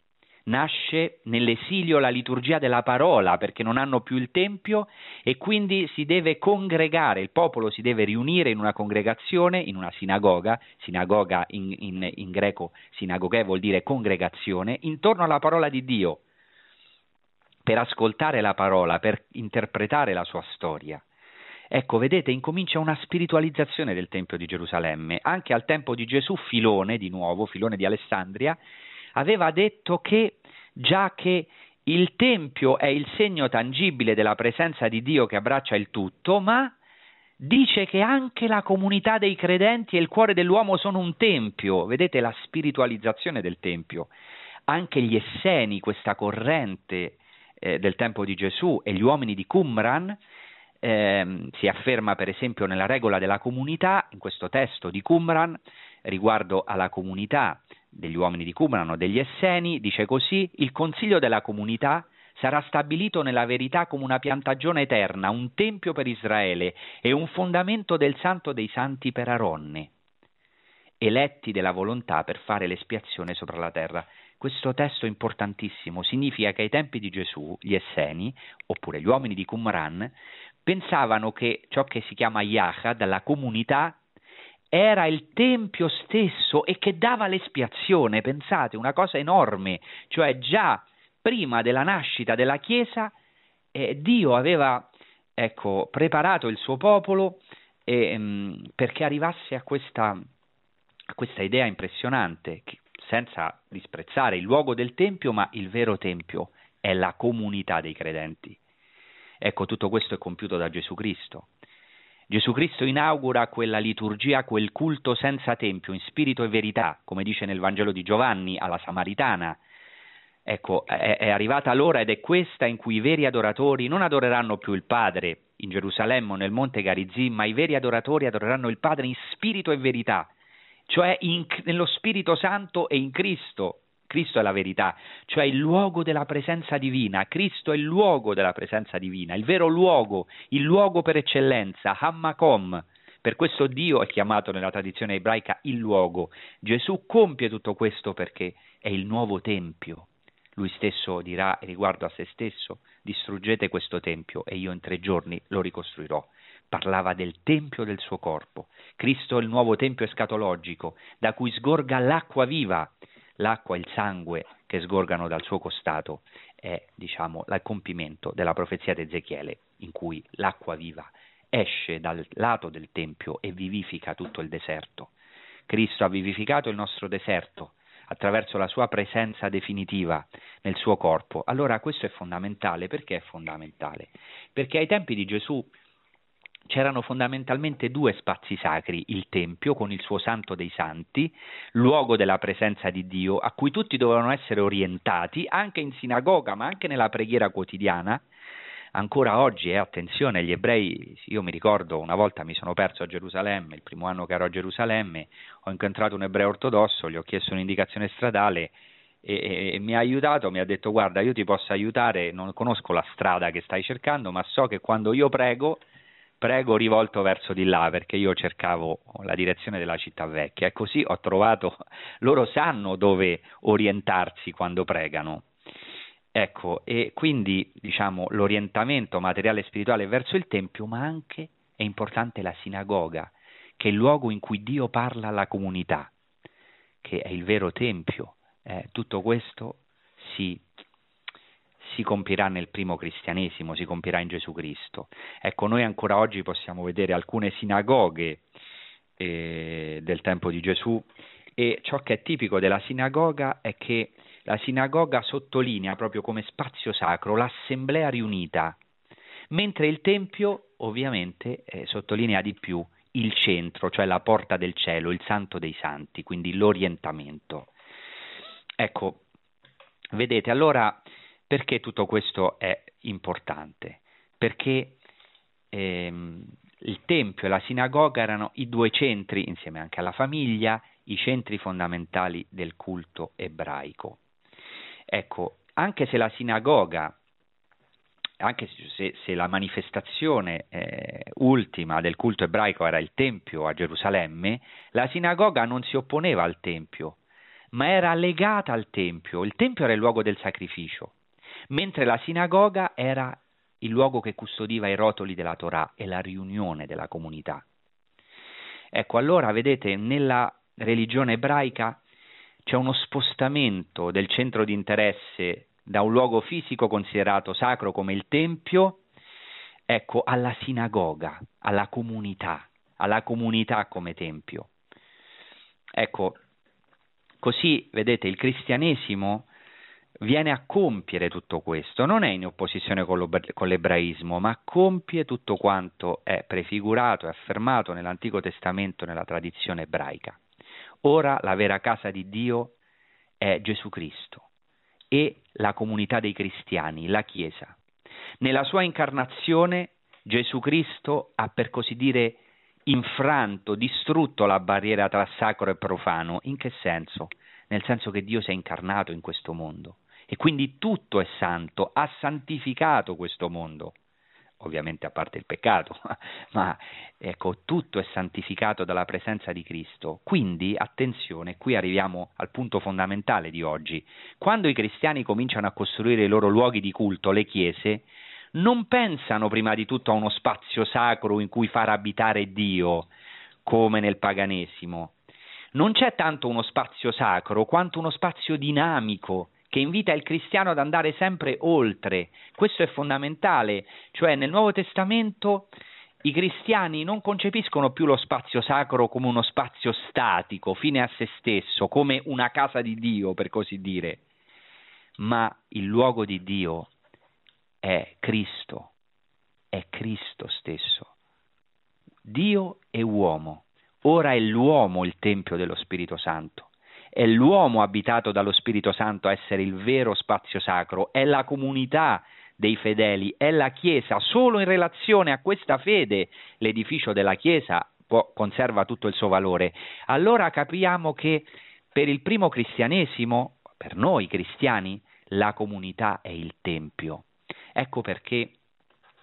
Speaker 2: Nasce nell'esilio la liturgia della parola perché non hanno più il Tempio e quindi si deve congregare, il popolo si deve riunire in una congregazione, in una sinagoga, sinagoga in, in, in greco, sinagoghe vuol dire congregazione, intorno alla parola di Dio, per ascoltare la parola, per interpretare la sua storia. Ecco, vedete, incomincia una spiritualizzazione del Tempio di Gerusalemme. Anche al tempo di Gesù, Filone, di nuovo, Filone di Alessandria, aveva detto che già che il Tempio è il segno tangibile della presenza di Dio che abbraccia il tutto, ma dice che anche la comunità dei credenti e il cuore dell'uomo sono un tempio. Vedete la spiritualizzazione del Tempio. Anche gli Esseni, questa corrente eh, del tempo di Gesù, e gli uomini di Qumran, eh, si afferma per esempio nella regola della comunità, in questo testo di Qumran, riguardo alla comunità degli uomini di Qumran o degli Esseni, dice così, il consiglio della comunità sarà stabilito nella verità come una piantagione eterna, un tempio per Israele e un fondamento del santo dei santi per Aronne, eletti della volontà per fare l'espiazione sopra la terra. Questo testo importantissimo significa che ai tempi di Gesù gli Esseni, oppure gli uomini di Qumran, pensavano che ciò che si chiama Yahad, la comunità, era il tempio stesso e che dava l'espiazione, pensate, una cosa enorme, cioè già prima della nascita della Chiesa eh, Dio aveva ecco, preparato il suo popolo eh, perché arrivasse a questa, a questa idea impressionante, che, senza disprezzare il luogo del Tempio, ma il vero Tempio è la comunità dei credenti. Ecco, tutto questo è compiuto da Gesù Cristo. Gesù Cristo inaugura quella liturgia, quel culto senza tempio, in spirito e verità, come dice nel Vangelo di Giovanni alla Samaritana. Ecco, è, è arrivata l'ora ed è questa in cui i veri adoratori non adoreranno più il Padre in Gerusalemme o nel monte Garizim, ma i veri adoratori adoreranno il Padre in spirito e verità, cioè in, nello Spirito Santo e in Cristo. Cristo è la verità, cioè il luogo della presenza divina. Cristo è il luogo della presenza divina, il vero luogo, il luogo per eccellenza, Hammakom. Per questo Dio è chiamato nella tradizione ebraica il luogo. Gesù compie tutto questo perché è il nuovo tempio. Lui stesso dirà riguardo a se stesso, distruggete questo tempio e io in tre giorni lo ricostruirò. Parlava del tempio del suo corpo. Cristo è il nuovo tempio escatologico, da cui sgorga l'acqua viva. L'acqua e il sangue che sgorgano dal suo costato è, diciamo, il compimento della profezia di Ezechiele, in cui l'acqua viva esce dal lato del tempio e vivifica tutto il deserto. Cristo ha vivificato il nostro deserto attraverso la sua presenza definitiva nel suo corpo. Allora questo è fondamentale. Perché è fondamentale? Perché ai tempi di Gesù c'erano fondamentalmente due spazi sacri, il Tempio con il suo Santo dei Santi, luogo della presenza di Dio, a cui tutti dovevano essere orientati, anche in sinagoga, ma anche nella preghiera quotidiana, ancora oggi, eh, attenzione, gli ebrei, io mi ricordo una volta mi sono perso a Gerusalemme, il primo anno che ero a Gerusalemme, ho incontrato un ebreo ortodosso, gli ho chiesto un'indicazione stradale e, e, e mi ha aiutato, mi ha detto guarda io ti posso aiutare, non conosco la strada che stai cercando, ma so che quando io prego, prego rivolto verso di là perché io cercavo la direzione della città vecchia e così ho trovato, loro sanno dove orientarsi quando pregano Ecco, e quindi diciamo l'orientamento materiale e spirituale verso il Tempio, ma anche è importante la sinagoga, che è il luogo in cui Dio parla alla comunità, che è il vero Tempio. Eh, tutto questo si, si compierà nel primo cristianesimo, si compierà in Gesù Cristo. Ecco, noi ancora oggi possiamo vedere alcune sinagoghe eh, del tempo di Gesù e ciò che è tipico della sinagoga è che la sinagoga sottolinea proprio come spazio sacro l'assemblea riunita, mentre il Tempio ovviamente eh, sottolinea di più il centro, cioè la porta del cielo, il santo dei santi, quindi l'orientamento. Ecco, vedete, allora perché tutto questo è importante? Perché ehm, il Tempio e la sinagoga erano i due centri, insieme anche alla famiglia, i centri fondamentali del culto ebraico. Ecco, anche se la sinagoga, anche se, se la manifestazione eh, ultima del culto ebraico era il Tempio a Gerusalemme, la sinagoga non si opponeva al Tempio, ma era legata al Tempio. Il Tempio era il luogo del sacrificio, mentre la sinagoga era il luogo che custodiva i rotoli della Torah e la riunione della comunità. Ecco, allora vedete, nella religione ebraica c'è uno spostamento del centro di interesse da un luogo fisico considerato sacro come il Tempio, ecco, alla sinagoga, alla comunità, alla comunità come Tempio. Ecco, così vedete il cristianesimo viene a compiere tutto questo, non è in opposizione con, l'ebraismo, ma compie tutto quanto è prefigurato e affermato nell'Antico Testamento nella tradizione ebraica. Ora la vera casa di Dio è Gesù Cristo e la comunità dei cristiani, la Chiesa. Nella sua incarnazione Gesù Cristo ha per così dire infranto, distrutto la barriera tra sacro e profano. In che senso? Nel senso che Dio si è incarnato in questo mondo e quindi tutto è santo, ha santificato questo mondo ovviamente a parte il peccato, ma ecco, tutto è santificato dalla presenza di Cristo. Quindi, attenzione, qui arriviamo al punto fondamentale di oggi. Quando i cristiani cominciano a costruire i loro luoghi di culto, le chiese, non pensano prima di tutto a uno spazio sacro in cui far abitare Dio, come nel paganesimo. Non c'è tanto uno spazio sacro quanto uno spazio dinamico che invita il cristiano ad andare sempre oltre. Questo è fondamentale, cioè nel Nuovo Testamento i cristiani non concepiscono più lo spazio sacro come uno spazio statico, fine a se stesso, come una casa di Dio, per così dire, ma il luogo di Dio è Cristo, è Cristo stesso. Dio e uomo. Ora è l'uomo il Tempio dello Spirito Santo è l'uomo abitato dallo Spirito Santo a essere il vero spazio sacro, è la comunità dei fedeli, è la Chiesa, solo in relazione a questa fede l'edificio della Chiesa può, conserva tutto il suo valore. Allora capiamo che per il primo cristianesimo, per noi cristiani, la comunità è il Tempio. Ecco perché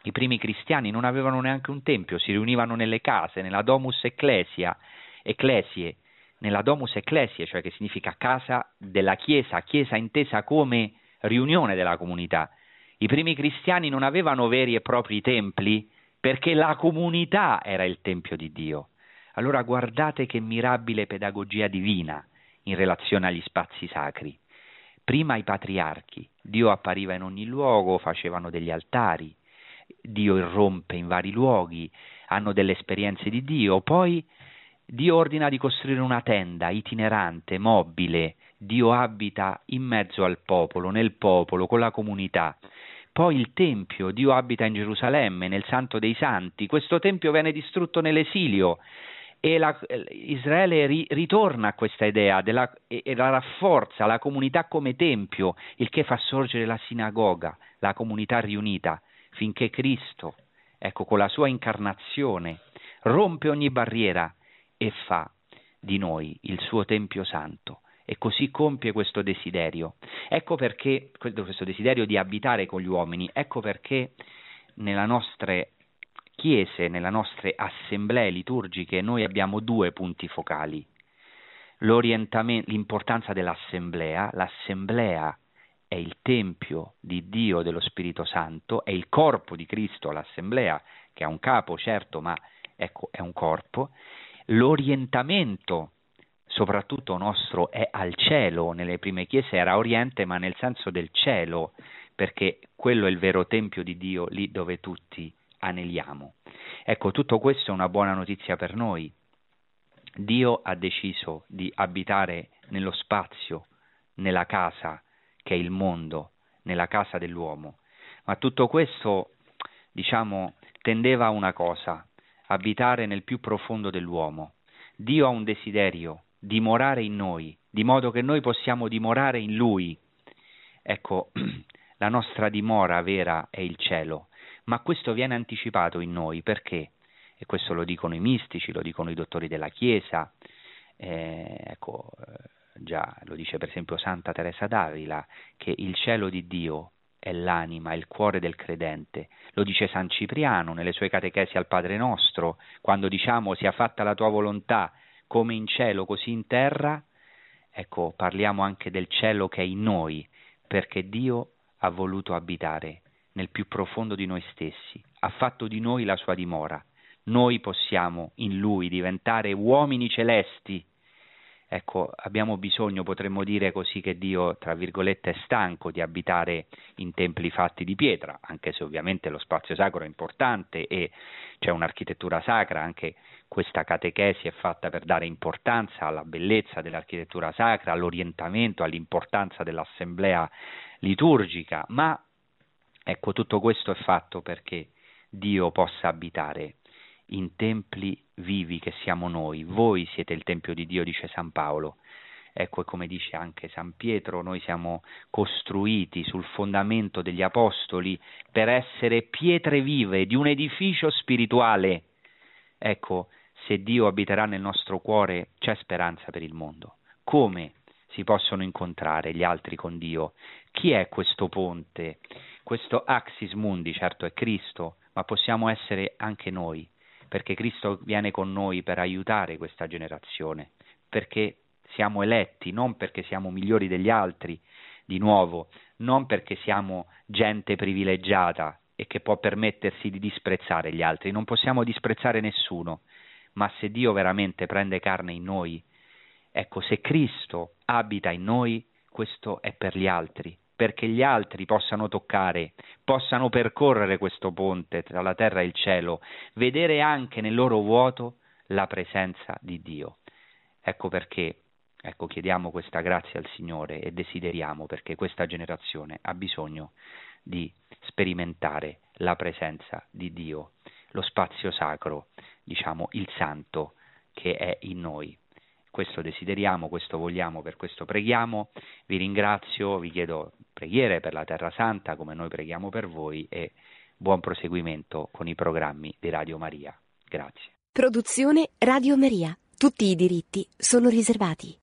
Speaker 2: i primi cristiani non avevano neanche un tempio, si riunivano nelle case, nella domus ecclesia, ecclesie, nella domus ecclesie, cioè che significa casa della Chiesa, Chiesa intesa come riunione della comunità. I primi cristiani non avevano veri e propri templi perché la comunità era il tempio di Dio. Allora guardate che mirabile pedagogia divina in relazione agli spazi sacri. Prima i patriarchi, Dio appariva in ogni luogo, facevano degli altari, Dio irrompe in vari luoghi, hanno delle esperienze di Dio, poi Dio ordina di costruire una tenda itinerante, mobile, Dio abita in mezzo al popolo, nel popolo, con la comunità. Poi il Tempio, Dio abita in Gerusalemme, nel Santo dei Santi. Questo Tempio viene distrutto nell'esilio e la, Israele ri, ritorna a questa idea della, e, e la rafforza, la comunità come Tempio, il che fa sorgere la sinagoga, la comunità riunita finché Cristo, ecco, con la sua incarnazione, rompe ogni barriera e fa di noi il suo Tempio Santo e così compie questo desiderio. Ecco perché, questo desiderio di abitare con gli uomini, ecco perché nelle nostre chiese, nelle nostre assemblee liturgiche, noi abbiamo due punti focali. L'importanza dell'assemblea, l'assemblea è il Tempio di Dio dello Spirito Santo, è il corpo di Cristo, l'Assemblea, che ha un capo, certo, ma ecco, è un corpo. L'orientamento, soprattutto nostro, è al cielo, nelle prime chiese era oriente, ma nel senso del cielo, perché quello è il vero Tempio di Dio, lì dove tutti aneliamo. Ecco, tutto questo è una buona notizia per noi. Dio ha deciso di abitare nello spazio, nella casa, che è il mondo, nella casa dell'uomo. Ma tutto questo, diciamo, tendeva a una cosa, abitare nel più profondo dell'uomo. Dio ha un desiderio, dimorare in noi, di modo che noi possiamo dimorare in Lui. Ecco, la nostra dimora vera è il cielo, ma questo viene anticipato in noi perché? E questo lo dicono i mistici, lo dicono i dottori della Chiesa, eh, ecco, già lo dice per esempio Santa Teresa d'Avila, che il cielo di Dio è l'anima, è il cuore del credente. Lo dice San Cipriano nelle sue catechesi al Padre nostro, quando diciamo sia fatta la tua volontà come in cielo così in terra, ecco, parliamo anche del cielo che è in noi, perché Dio ha voluto abitare nel più profondo di noi stessi, ha fatto di noi la sua dimora. Noi possiamo in Lui diventare uomini celesti Ecco, abbiamo bisogno, potremmo dire così, che Dio, tra virgolette, è stanco di abitare in templi fatti di pietra, anche se ovviamente lo spazio sacro è importante e c'è un'architettura sacra, anche questa catechesi è fatta per dare importanza alla bellezza dell'architettura sacra, all'orientamento, all'importanza dell'assemblea liturgica, ma ecco, tutto questo è fatto perché Dio possa abitare in templi vivi che siamo noi, voi siete il Tempio di Dio, dice San Paolo. Ecco, e come dice anche San Pietro, noi siamo costruiti sul fondamento degli Apostoli per essere pietre vive di un edificio spirituale. Ecco, se Dio abiterà nel nostro cuore, c'è speranza per il mondo. Come si possono incontrare gli altri con Dio? Chi è questo ponte? Questo axis mundi, certo è Cristo, ma possiamo essere anche noi perché Cristo viene con noi per aiutare questa generazione, perché siamo eletti, non perché siamo migliori degli altri, di nuovo, non perché siamo gente privilegiata e che può permettersi di disprezzare gli altri, non possiamo disprezzare nessuno, ma se Dio veramente prende carne in noi, ecco, se Cristo abita in noi, questo è per gli altri, perché gli altri possano toccare, possano percorrere questo ponte tra la terra e il cielo, vedere anche nel loro vuoto la presenza di Dio. Ecco perché ecco, chiediamo questa grazia al Signore e desideriamo perché questa generazione ha bisogno di sperimentare la presenza di Dio, lo spazio sacro, diciamo il santo che è in noi. Questo desideriamo, questo vogliamo, per questo preghiamo. Vi ringrazio, vi chiedo preghiere per la Terra Santa come noi preghiamo per voi e buon proseguimento con i programmi di Radio Maria. Grazie.
Speaker 1: Produzione Radio Maria. Tutti i diritti sono riservati.